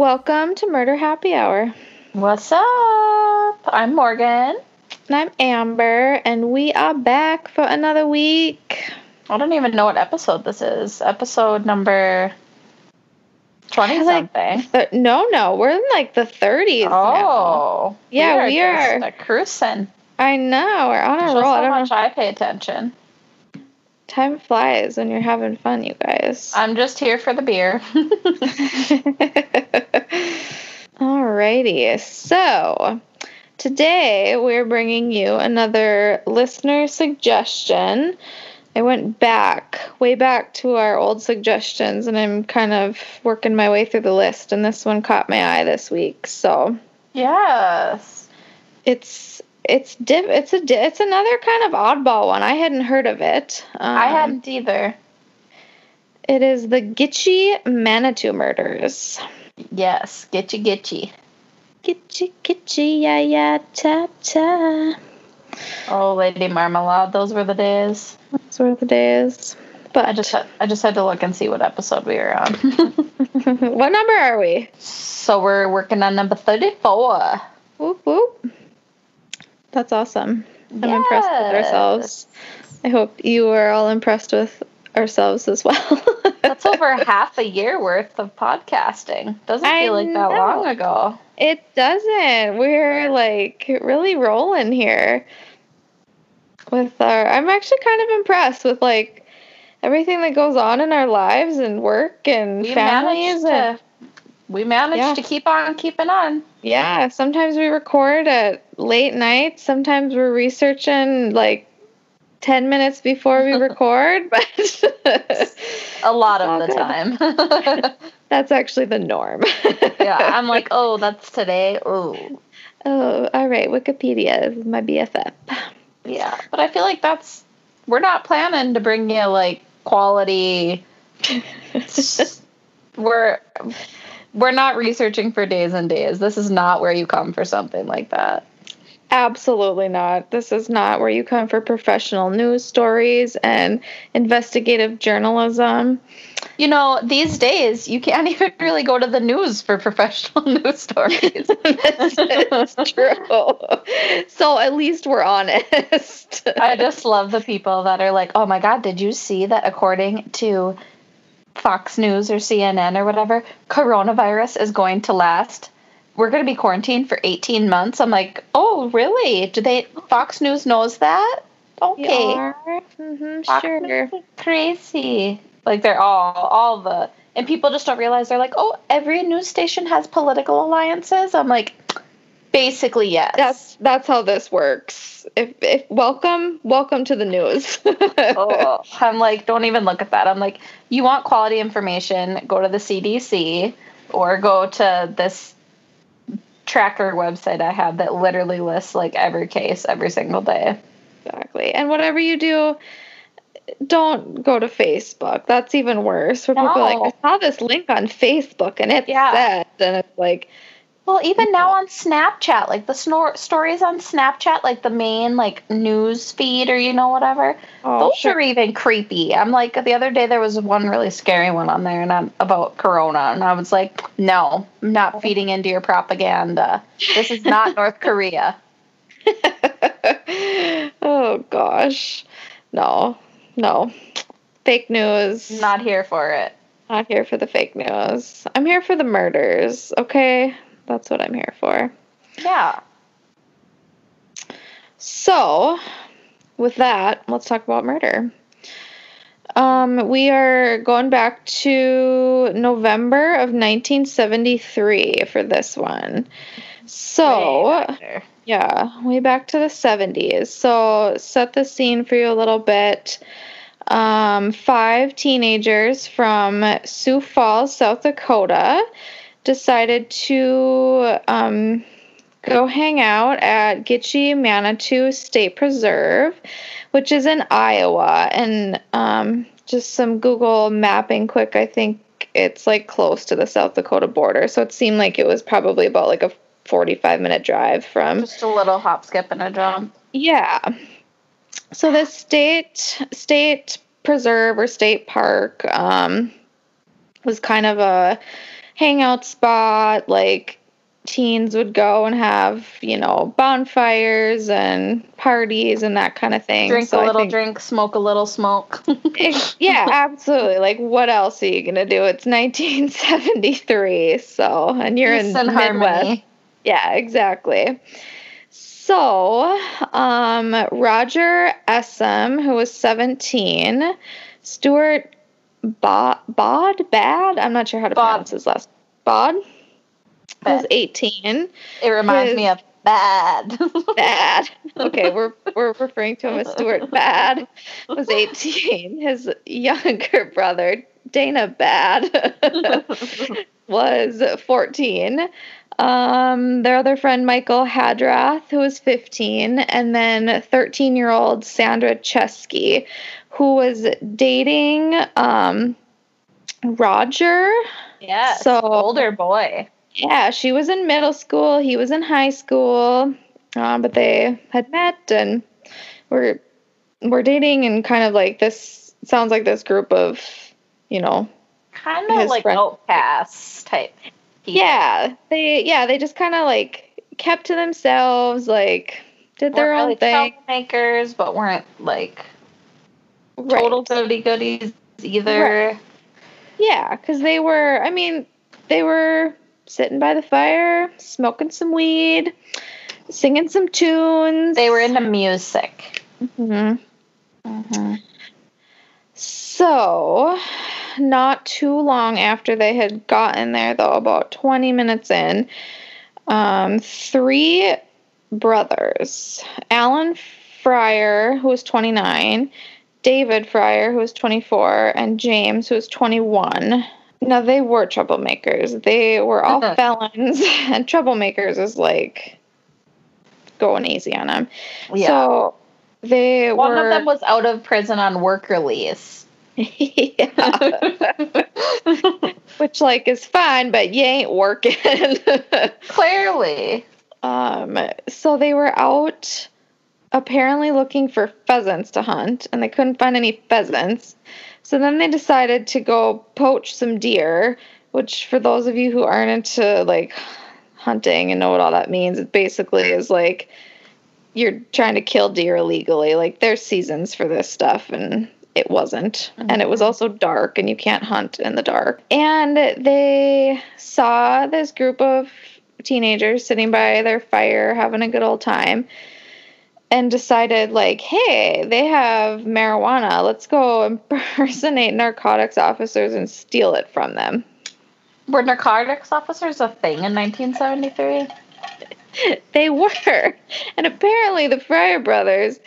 welcome to Murder Happy Hour. What's up? I'm Morgan. And I'm Amber, and we are back for another week. I don't even know what episode this is. Episode number 20 Like, something. th- no, no, we're in like the 30s. now. Oh. Yeah, we are. just a cruising. I know, we're on a Just roll. I how don't much know. I pay attention. Time flies when you're having fun, you guys. I'm just here for the beer. Alrighty, so today we're bringing you another listener suggestion. I went back, way back to our old suggestions, and I'm kind of working my way through the list, and this one caught my eye this week. So yes. it's it's diff- it's a di- it's another kind of oddball one. I hadn't heard of it. Um, I hadn't either. It is the Gitchie Manitou murders. Yes. Getchy, getchy. Gitchy, gitchy, yeah, ya ta ta. Oh, Lady Marmalade. Those were the days. Those were the days. But I just had, I just had to look and see what episode we were on. what number are we? so we're working on number 34. Whoop whoop. That's awesome. I'm impressed with ourselves. I hope you are all impressed with ourselves as well. That's over half a year worth of podcasting. Doesn't I feel like that know. long ago. It doesn't. We're like really rolling here with our I'm actually kind of impressed with like everything that goes on in our lives and work and We families and to we managed Yeah. to keep on keeping on. Yeah, sometimes we record at late night. Sometimes we're researching like 10 minutes before we record, but A lot of the time. that's actually the norm. yeah, I'm like, oh, that's today. Oh, oh, all right. Wikipedia is my BFF. yeah. But I feel like that's we're not planning to bring you like quality. we're we're not researching for days and days. This is not where you come for something like that. Absolutely not. This is not where you come for professional news stories and investigative journalism. You know, these days you can't even really go to the news for professional news stories. is true. So at least we're honest. I just love the people that are like, "Oh my god, did you see that according to Fox News or CNN or whatever, coronavirus is going to last we're going to be quarantined for 18 months." I'm like, "Oh, really? Do they Fox News knows that?" Okay. hmm Fox sure. Crazy. Like they're all all the and people just don't realize they're like, "Oh, every news station has political alliances." I'm like, "Basically, yes." That's that's how this works. If if welcome, welcome to the news. oh, I'm like, don't even look at that. I'm like, you want quality information, go to the CDC or go to this tracker website I have that literally lists like every case every single day. Exactly. And whatever you do, don't go to Facebook. That's even worse. Where people are like, I saw this link on Facebook and it Yeah. said, and it's like, Well, even now on Snapchat, like the snor- stories on Snapchat, like the main like news feed or you know whatever, oh, those sure. are even creepy. I'm like the other day there was one really scary one on there and I'm about corona and I was like, "No, I'm not oh. feeding into your propaganda. This is not North Korea." oh gosh, no, no, fake news. Not here for it. Not here for the fake news. I'm here for the murders. Okay, that's what I'm here for. Yeah. So, with that, let's talk about murder. Um, we are going back to November of 1973 for this one. So, Way yeah, way back to the 70s. So, set the scene for you a little bit. Um, five teenagers from Sioux Falls, South Dakota, decided to um, go hang out at Gitchie Manitou State Preserve, which is in Iowa. And um, just some Google mapping quick, I think it's like close to the South Dakota border. So it seemed like it was probably about like a 45 minute drive from. Just a little hop, skip, and a jump. Yeah. So the state state preserve or state park um, was kind of a hangout spot. Like teens would go and have, you know, bonfires and parties and that kind of thing. Drink So a little think- drink, smoke a little smoke. Ex- yeah, absolutely. Like, what else are you gonna do? It's 1973, so and you're Peace in and Midwest. harmony. Yeah, exactly. So, um, Roger Essem, who was 17, Stuart Bod, Bod Bad, I'm not sure how to Bod. pronounce his last Bod, was 18. It reminds His- me of bad. Bad. Okay, we're we're referring to him as Stuart Bad. Was 18. His younger brother, Dana Bad, was 14. Um, their other friend, Michael Hadrath, who was 15, and then 13 year old Sandra Cheskey, who was dating um, Roger. Yeah, So- older boy. Yeah, she was in middle school. He was in high school, um, but they had met and were were dating and kind of like this. Sounds like this group of, you know, Kind of like friend- outcasts type. Yeah, they yeah they just kind of like kept to themselves, like did their own really thing. troublemakers, but weren't like Right. total goody goodies either. Yeah, because they were. I mean, they were sitting by the fire, smoking some weed, singing some tunes. They were into music. Mhm. Mm-hmm. So, not too long after they had gotten there, though, about 20 minutes in, um, three brothers Alan Fryer, who was 29, David Fryer, who was 24, and James, who was 21. Now, they were troublemakers. They were all felons, and troublemakers is like going easy on them. Yeah. So, they One were. of them was out of prison on work release. which like is fine, but you ain't working. Clearly. um, so they were out apparently looking for pheasants to hunt, and they couldn't find any pheasants. So then they decided to go poach some deer, which for those of you who aren't into like hunting and know what all that means, it basically is like you're trying to kill deer illegally. Like there's seasons for this stuff and it wasn't. And mm-hmm. it was also dark and you can't hunt in the dark. And they saw this group of teenagers sitting by their fire having a good old time and decided like, "Hey, they have marijuana. Let's go impersonate narcotics officers and steal it from them." Were narcotics officers a thing in 1973? They were. And apparently the Fryer brothers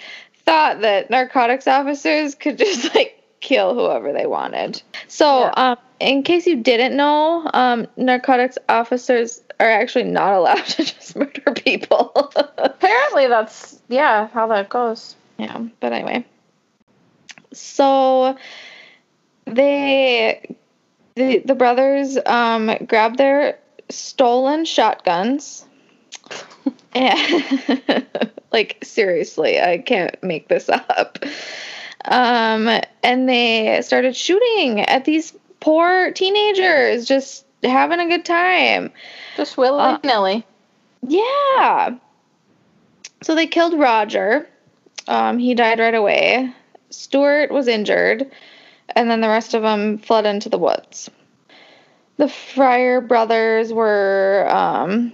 thought that narcotics officers could just like kill whoever they wanted. So, Yeah. um, in case you didn't know, um, narcotics officers are actually not allowed to just murder people. Apparently, that's yeah how that goes. yeah, but anyway. So they the the brothers um grabbed their stolen shotguns. like seriously, I can't make this up. Um and they started shooting at these poor teenagers just having a good time. Just willy Uh, nilly. Yeah. So they killed Roger. Um, he died right away. Stuart was injured, and then the rest of them fled into the woods. The Fryer brothers were um,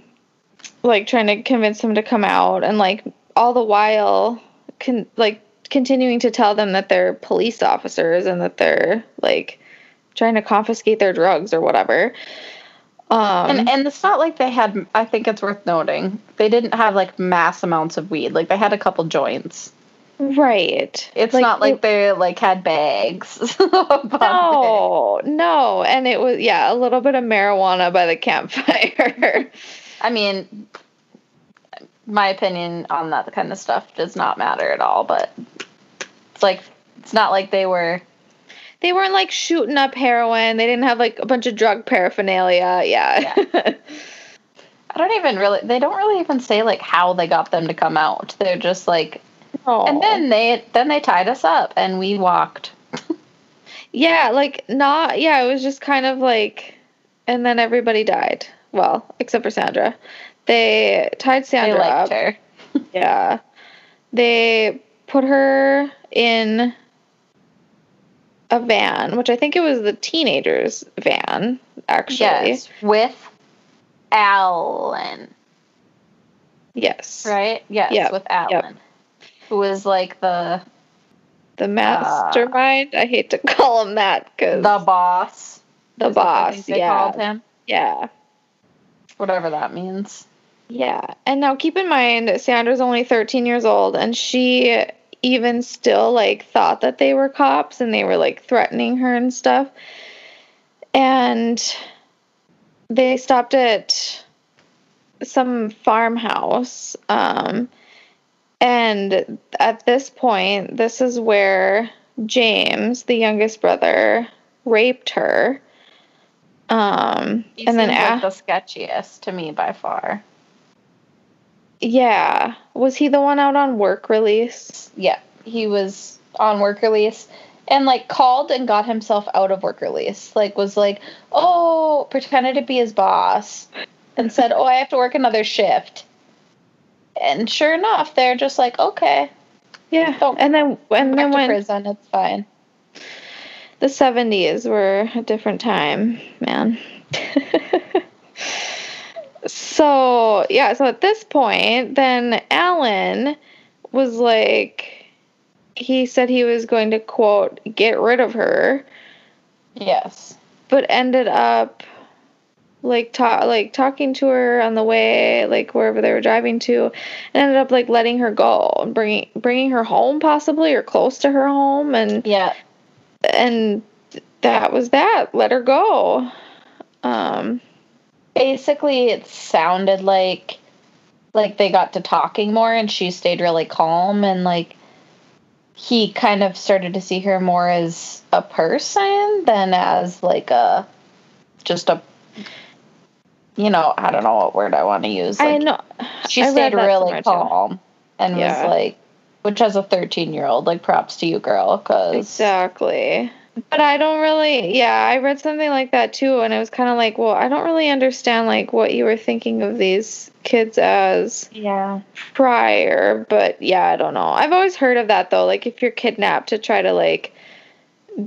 like trying to convince them to come out, and like all the while, con- like continuing to tell them that they're police officers and that they're like trying to confiscate their drugs or whatever. Um, and and it's not like they had. I think it's worth noting they didn't have like mass amounts of weed. Like they had a couple joints. right. It's Like, not like they like had bags. No, no. And it was, yeah, a little bit of marijuana by the campfire. I mean, my opinion on that kind of stuff does not matter at all. But it's like it's not like they were. they weren't like shooting up heroin. They didn't have like a bunch of drug paraphernalia. Yeah. I don't even really. They don't really even say like how they got them to come out. They're just like, oh. and then they then they tied us up and we walked. yeah, like not, yeah, it was just kind of like and then everybody died. Well, except for Sandra. They tied They Sandra liked up. her. Yeah. They put her in a van, which I think it was the teenagers' van, actually. Yes, with Alan, Yes. right? Yes, Yep, with Alan, who was like the The uh, mastermind. I hate to call him that because the boss. the is what I boss. they Yeah. called him. Yeah. Whatever that means. Yeah. And now keep in mind, Sandra's only 13 years old, and she even still like thought that they were cops and they were like threatening her and stuff. And they stopped at some farmhouse. Um, and at this point, this is where James, the youngest brother, raped her. Um, He and then a- the sketchiest to me by far. Yeah. Was he the one out on work release? Yeah, he was on work release and like called and got himself out of work release. Like was like, "Oh, pretended to be his boss." And said, "Oh, I have to work another shift." And sure enough, they're just like, "Okay, Yeah. Don't and then and then to when prison, it's fine." The 70s were a different time, man. so, yeah, so at this point, then Alan was like he said he was going to quote get rid of her, Yes. but ended up like ta- like talking to her on the way like wherever they were driving to and ended up like letting her go and bringing bringing her home possibly or close to her home and Yeah. And that was that let her go um Basically, it sounded like like they got to talking more and she stayed really calm and like he kind of started to see her more as a person than as like a just a you know i don't know what word i want to use i know she stayed really somewhere, too. calm and Yeah. was like which as a 13 year old like props to you girl because exactly. But i don't really yeah i read something like that too and it was kind of like well i don't really understand like what you were thinking of these kids as yeah. prior but yeah i don't know. I've always heard of that though like if you're kidnapped to try to like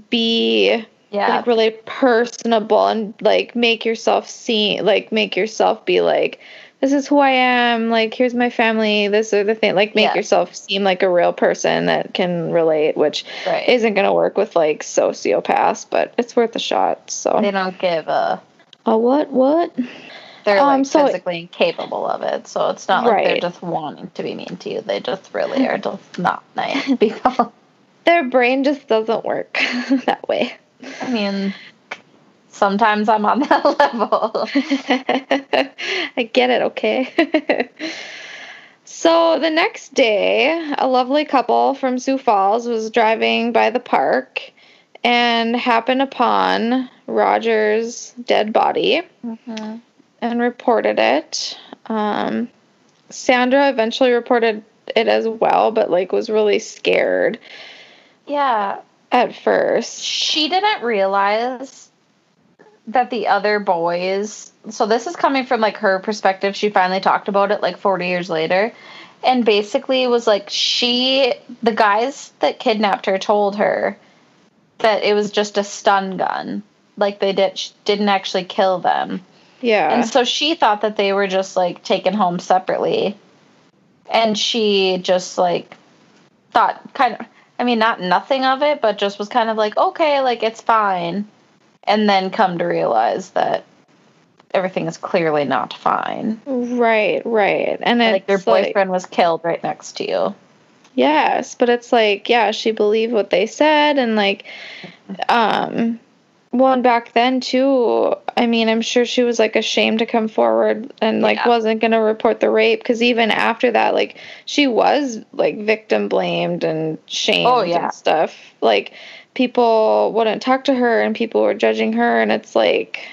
be yeah. like really personable and like make yourself seem like make yourself be like this is who I am like here's my family this are the thing like make Yeah. yourself seem like a real person that can relate which right. isn't going to work with like sociopaths but it's worth a shot so. They don't give a a what what? They're Um, like so- physically incapable of it so it's not like they're just wanting to be mean to you they just really are just not nice people. Their brain just doesn't work that way. I mean sometimes i'm on that level I get it, okay? so the next day, a lovely couple from Sioux Falls was driving by the park and happened upon Roger's dead body Mhm. and reported it. Um, Sandra eventually reported it as well, but like was really scared yeah at first. she didn't realize that the other boys so this is coming from like her perspective she finally talked about it like 40 years later and basically was like she the guys that kidnapped her told her that it was just a stun gun like they did didn't actually kill them Yeah. and so she thought that they were just like taken home separately. And she just like thought kind of I mean not nothing of it, but just was kind of like, okay, like it's fine. And then come to realize that everything is clearly not fine. right, right. And it's like your boyfriend was killed right next to you. Yes, but it's like, yeah, she believed what they said and like um well and back then too, I mean, I'm sure she was like ashamed to come forward and like Yeah. wasn't going to report the rape cuz even after that like she was like victim blamed and shamed Oh, yeah. and stuff. Like people wouldn't talk to her and people were judging her and it's like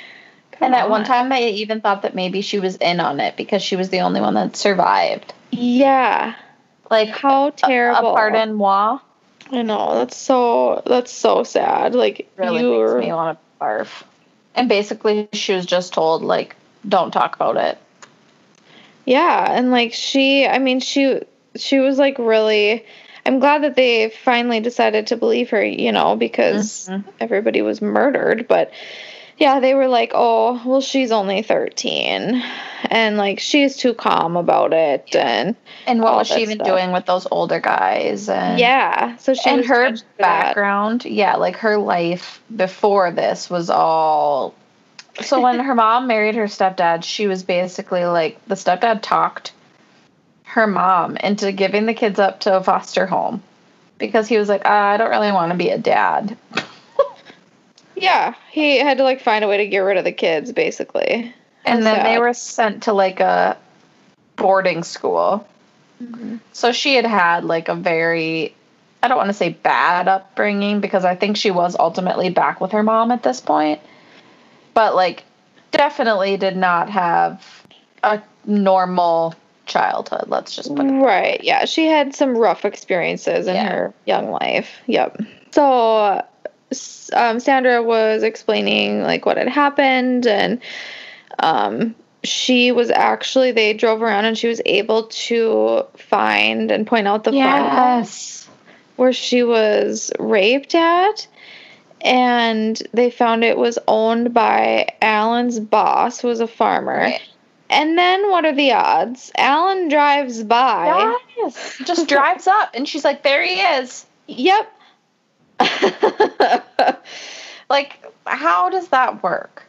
And at one time they even thought that maybe she was in on it because she was the only one that survived. Yeah. Like How terrible. a pardon moi I know. That's so that's so sad. Like really you makes me want to barf. And basically, she was just told, like, don't talk about it. Yeah, and like she, I mean, she she was like really. I'm glad that they finally decided to believe her, you know, because Mhm. everybody was murdered. But yeah, they were like, oh, well, she's only 13. And like, she's too calm about it. And And what was she even stuff. doing with those older guys? And yeah, so she and her for that. background, yeah, like her life before this was all. So when her mom married her stepdad, she was basically like the stepdad talked her mom into giving the kids up to a foster home because he was like, ah, I don't really want to be a dad. Yeah, he had to like find a way to get rid of the kids, basically. And That's then they were sent to like a boarding school. Mm-hmm. So she had had like a very, I don't want to say bad upbringing because I think she was ultimately back with her mom at this point. But like, definitely did not have a normal childhood. Let's just put it. Right. Yeah. She had some rough experiences in Yeah. her young life. Yep. So, um, Sandra was explaining like what had happened, and um, she was actually they drove around and she was able to find and point out the farm Yes. where she was raped at. And they found it was owned by Alan's boss, who was a farmer. Right. And then what are the odds? Alan drives by. Yes. Just drives up and she's like, there he is. Yep. Like, how does that work?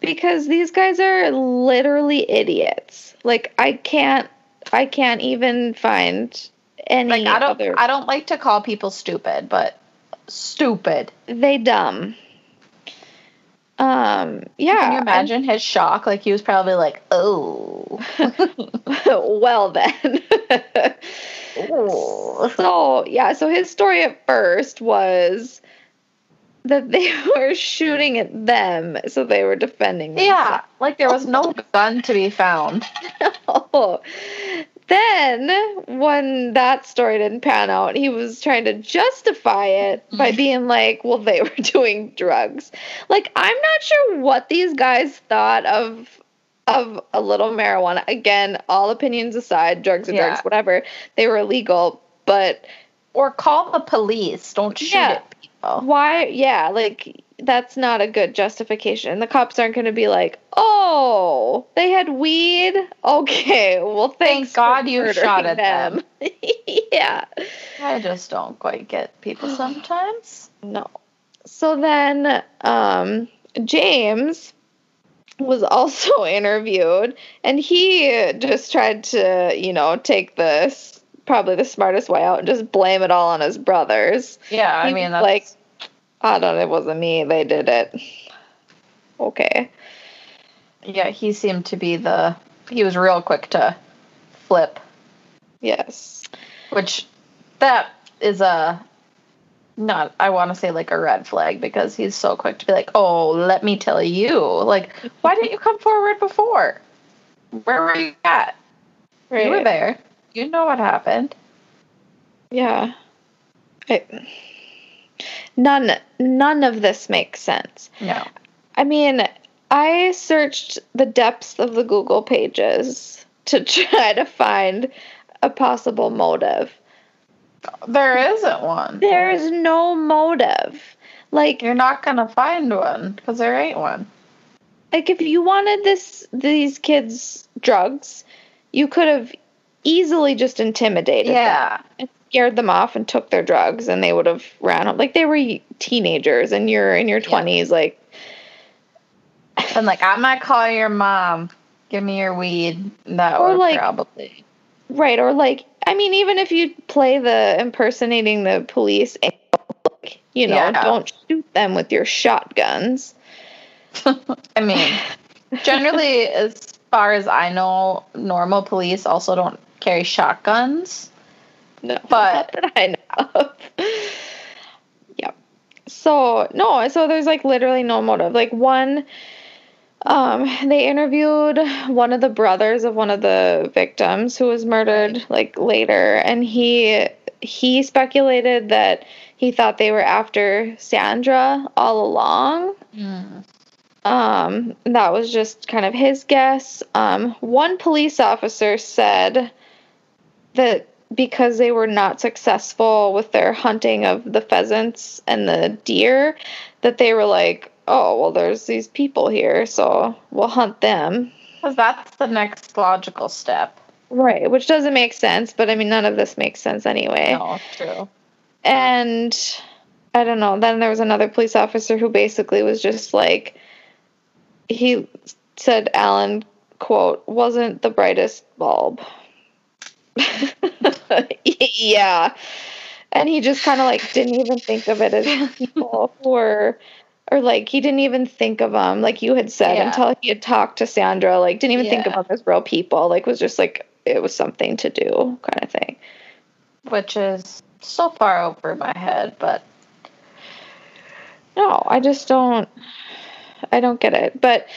because these guys are literally idiots. Like I can't I can't even find any Like, I don't, other I don't like to call people stupid, but stupid. they dumb. Um yeah. Can you imagine his shock? Like he was probably like, "Oh, well then. So yeah, so his story at first was that they were shooting at them, so they were defending yeah." Like there was no gun to be found. Oh. Then, when that story didn't pan out, he was trying to justify it by mm-hmm. being like, well, they were doing drugs. Like, I'm not sure what these guys thought of of a little marijuana. Again, all opinions aside, drugs are Yeah. drugs, whatever. They were illegal, but Or call the police. Don't shoot Yeah. at people. why yeah, like that's not a good justification. The cops aren't going to be like, "Oh, they had weed. Okay, well, thanks Thank God you shot at them." yeah, I just don't quite get people sometimes. no. So then, um, James was also interviewed, and he just tried to, you know, take this probably the smartest way out and just blame it all on his brothers. Yeah, I He mean that's like, I don't. It wasn't me. They did it. Okay. yeah. He seemed to be the. He was real quick to flip, Yes. which that is a not. I want to say like a red flag because he's so quick to be like, "Oh, let me tell you." Like, why didn't you come forward before? Where were you at? You were there. You know what happened. Yeah. I, none. None of this makes sense. No. I mean, I searched the depths of the Google pages to try to find a possible motive. There isn't one. There is no motive. Like, You're not gonna find one because there ain't one. like if you wanted this these kids drugs, you could have easily just intimidated them. Yeah. and scared them off and took their drugs and they would have ran home. Like they were teenagers and you're in your Yeah. 20s like And like, I might call your mom. Give me your weed. That Or, would like- probably. right or like I mean even if you play the impersonating the police eh, like, you know, Yeah. don't shoot them with your shotguns. I mean, generally, as far as I know, normal police also don't carry shotguns. No, But- not that I know of. yep. So no, so there's like literally no motive. Like one, um, they interviewed one of the brothers of one of the victims who was murdered like later, and he he speculated that he thought they were after Sandra all along. Um, that was just kind of his guess. Um, one police officer said that because they were not successful with their hunting of the pheasants and the deer, that they were like, oh, well, there's these people here, so we'll hunt them. Because that's the next logical step. Right, which doesn't make sense, but I mean, none of this makes sense anyway. No, true. And I don't know. Then there was another police officer who basically was just like, he said Alan, quote, wasn't the brightest bulb. yeah. And he just kind of like didn't even think of it as people were, or like he didn't even think of them, like you had said, Yeah. until he had talked to Sandra. Like, didn't even think of Yeah. them as real people. Like, was just like, it was something to do kind of thing. Which is so far over my head, but No, I just don't. I don't get it. But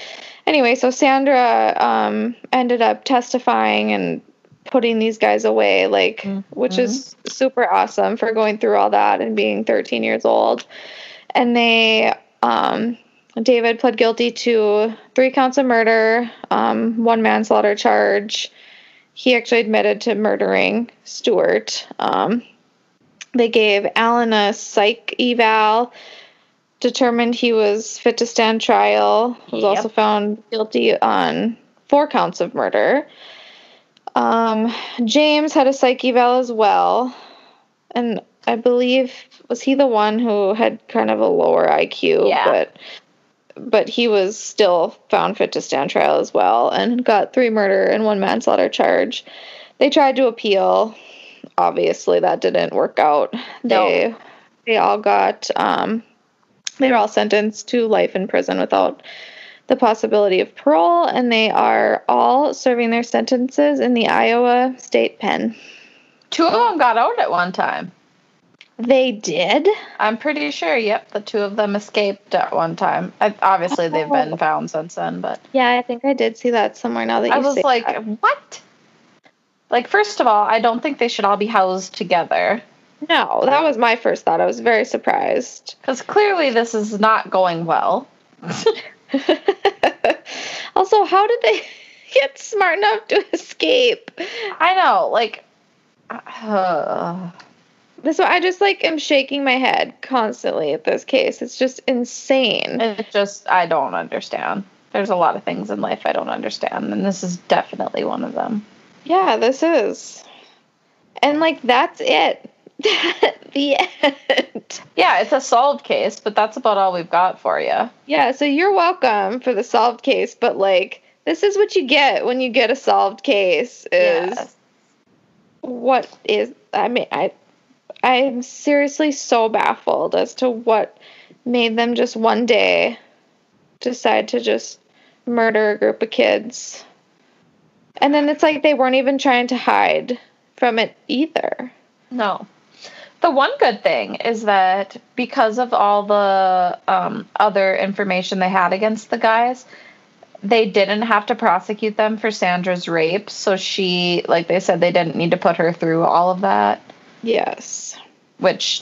anyway, so Sandra um, ended up testifying and putting these guys away, like, which is super awesome for going through all that and being 13 years old. And they, um, David pled guilty to three counts of murder, um, one manslaughter charge. He actually admitted to murdering Stuart. Um, they gave Alan a psych eval determined he was fit to stand trial. Was Yep. also found guilty on four counts of murder. Um, James had a psych eval as well, and I believe was he the one who had kind of a lower IQ, Yeah. but but he was still found fit to stand trial as well and got three murder and one manslaughter charge. They tried to appeal. Obviously, that didn't work out. No. They they all got um, they were all sentenced to life in prison without the possibility of parole, and they are all serving their sentences in the Iowa State Pen. two of them got out at one time. They did. I'm pretty sure. Yep, the two of them escaped at one time. I, obviously, they've oh. been Oh. found since then, but Yeah, I think I did see that somewhere. Now that you I was like, that. what? Like, first of all, I don't think they should all be housed together no, that was my first thought. I was very surprised. because clearly this is not going well. also, how did they get smart enough to escape? I know, like, uh, This I just like am shaking my head constantly at this case. It's just insane. it just I don't understand. There's a lot of things in life I don't understand, and this is definitely one of them. Yeah, this is. And like that's it. the end. Yeah, it's a solved case, but that's about all we've got for you. Yeah, so you're welcome for the solved case, but like this is what you get when you get a solved case is what is I mean I I'm seriously so baffled as to what made them just one day decide to just murder a group of kids. And then it's like they weren't even trying to hide from it either. No. The one good thing is that because of all the um, other information they had against the guys, they didn't have to prosecute them for Sandra's rape. So she, like they said, they didn't need to put her through all of that, Yes. which,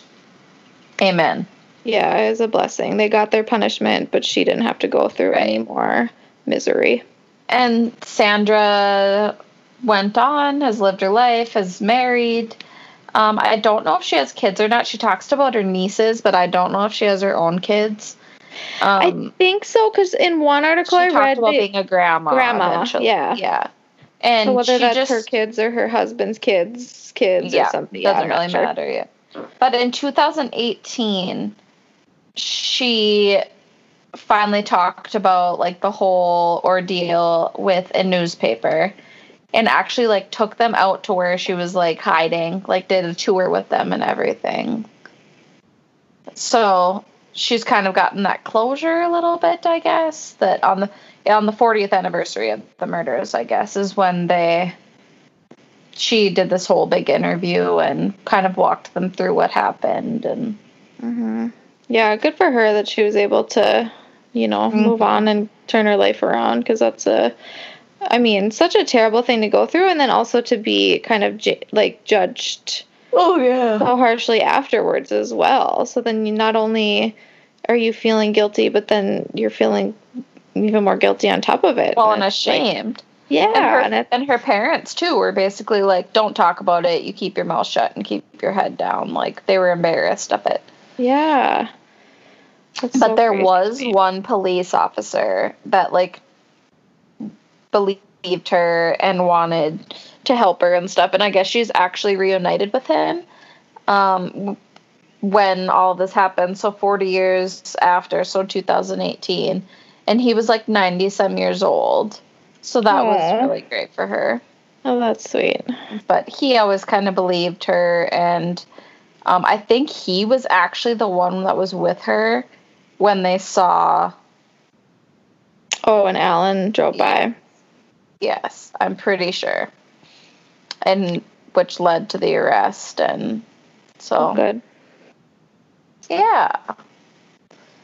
amen. Yeah, it was a blessing. They got their punishment, but she didn't have to go through Right. any more misery. And Sandra went on, has lived her life, has married. Um, I don't know if she has kids or not. She talks about her nieces, but I don't know if she has her own kids. Um, I think so because in one article she I talked read, about being a grandma. Grandma, eventually. yeah. yeah. And so whether she that's just her kids or her husband's kids, kids yeah, or something, doesn't I'm really sure. matter yet. But in 2018, she finally talked about like the whole ordeal with a newspaper and actually like took them out to where she was like hiding like did a tour with them and everything so she's kind of gotten that closure a little bit i guess that on the on the 40th anniversary of the murders i guess is when they she did this whole big interview and kind of walked them through what happened and hmm Yeah, good for her that she was able to, you know, Mhm. move on and turn her life around because that's a, I mean, such a terrible thing to go through, and then also to be kind of j- like judged oh yeah so harshly afterwards as well. So then you not only are you feeling guilty, but then you're feeling even more guilty on top of it. Well, and like- ashamed. yeah, and, her, and and her parents too were basically like, "Don't talk about it. You keep your mouth shut and keep your head down." Like they were embarrassed of it. yeah. That's but so there was one police officer that like believed her and wanted to help her and stuff and i guess she's actually reunited with him um when all this happened so 40 years after so 2018 and he was like 90 some years old so that Aw. was really great for her Oh, that's sweet. but he always kind of believed her and um, i think he was actually the one that was with her when they saw Oh, and Alan drove by. Yes i'm pretty sure and which led to the arrest and so Oh, good. yeah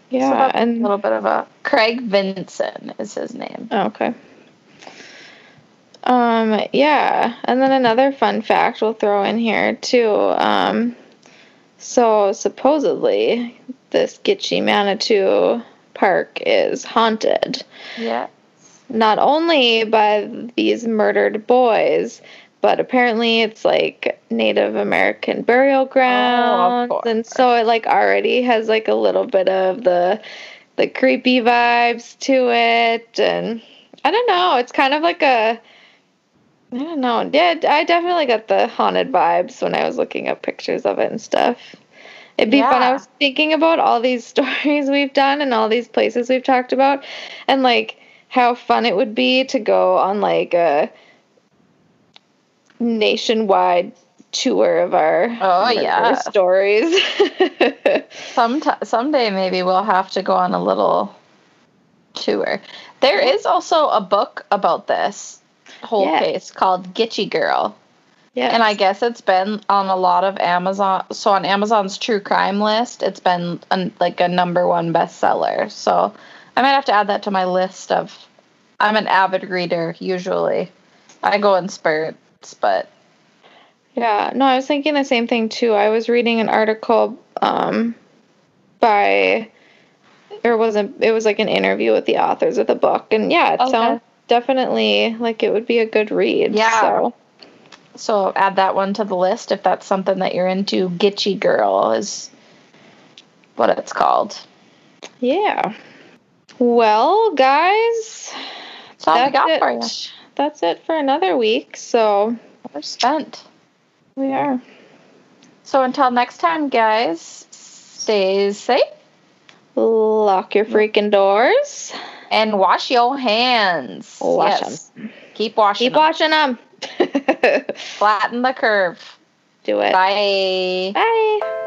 Yeah, so and a little bit of a craig vinson is his name Oh, okay. Um, yeah, and then another fun fact we'll throw in here too. Um, so supposedly this Gitchie Manitou Park is haunted, yeah not only by these murdered boys, but apparently it's like Native American burial oh, grounds, course. and so it like already has like a little bit of the the creepy vibes to it, and I don't know, it's kind of like a I don't know. Yeah, I definitely got the haunted vibes when I was looking up pictures of it and stuff. It'd be fun. I was thinking about all these stories we've done and all these places we've talked about, and like how fun it would be to go on like a nationwide tour of our Oh, yeah. stories. Some someday maybe we'll have to go on a little tour. There is also a book about this whole Yeah. case called Gitchie Girl. yeah, And I guess it's been on a lot of Amazon. So on Amazon's true crime list, it's been like a number one bestseller. So I might have to add that to my list of. I'm an avid reader usually. I go in spurts, but Yeah, no, I was thinking the same thing too. I was reading an article um, by, or wasn't it was like an interview with the authors of the book, and yeah, it Okay. sounds definitely like it would be a good read. Yeah. So so add that one to the list if that's something that you're into. Gitchie Girl is what it's called. yeah. Well, guys, That's all we got it. for you. That's it for another week. So We're spent. we are. So until next time, guys, stay safe Lock your freaking doors. and wash your hands. Wash yes. Keep washing. Keep them. watching them. Flatten the curve. Do it. Bye. Bye.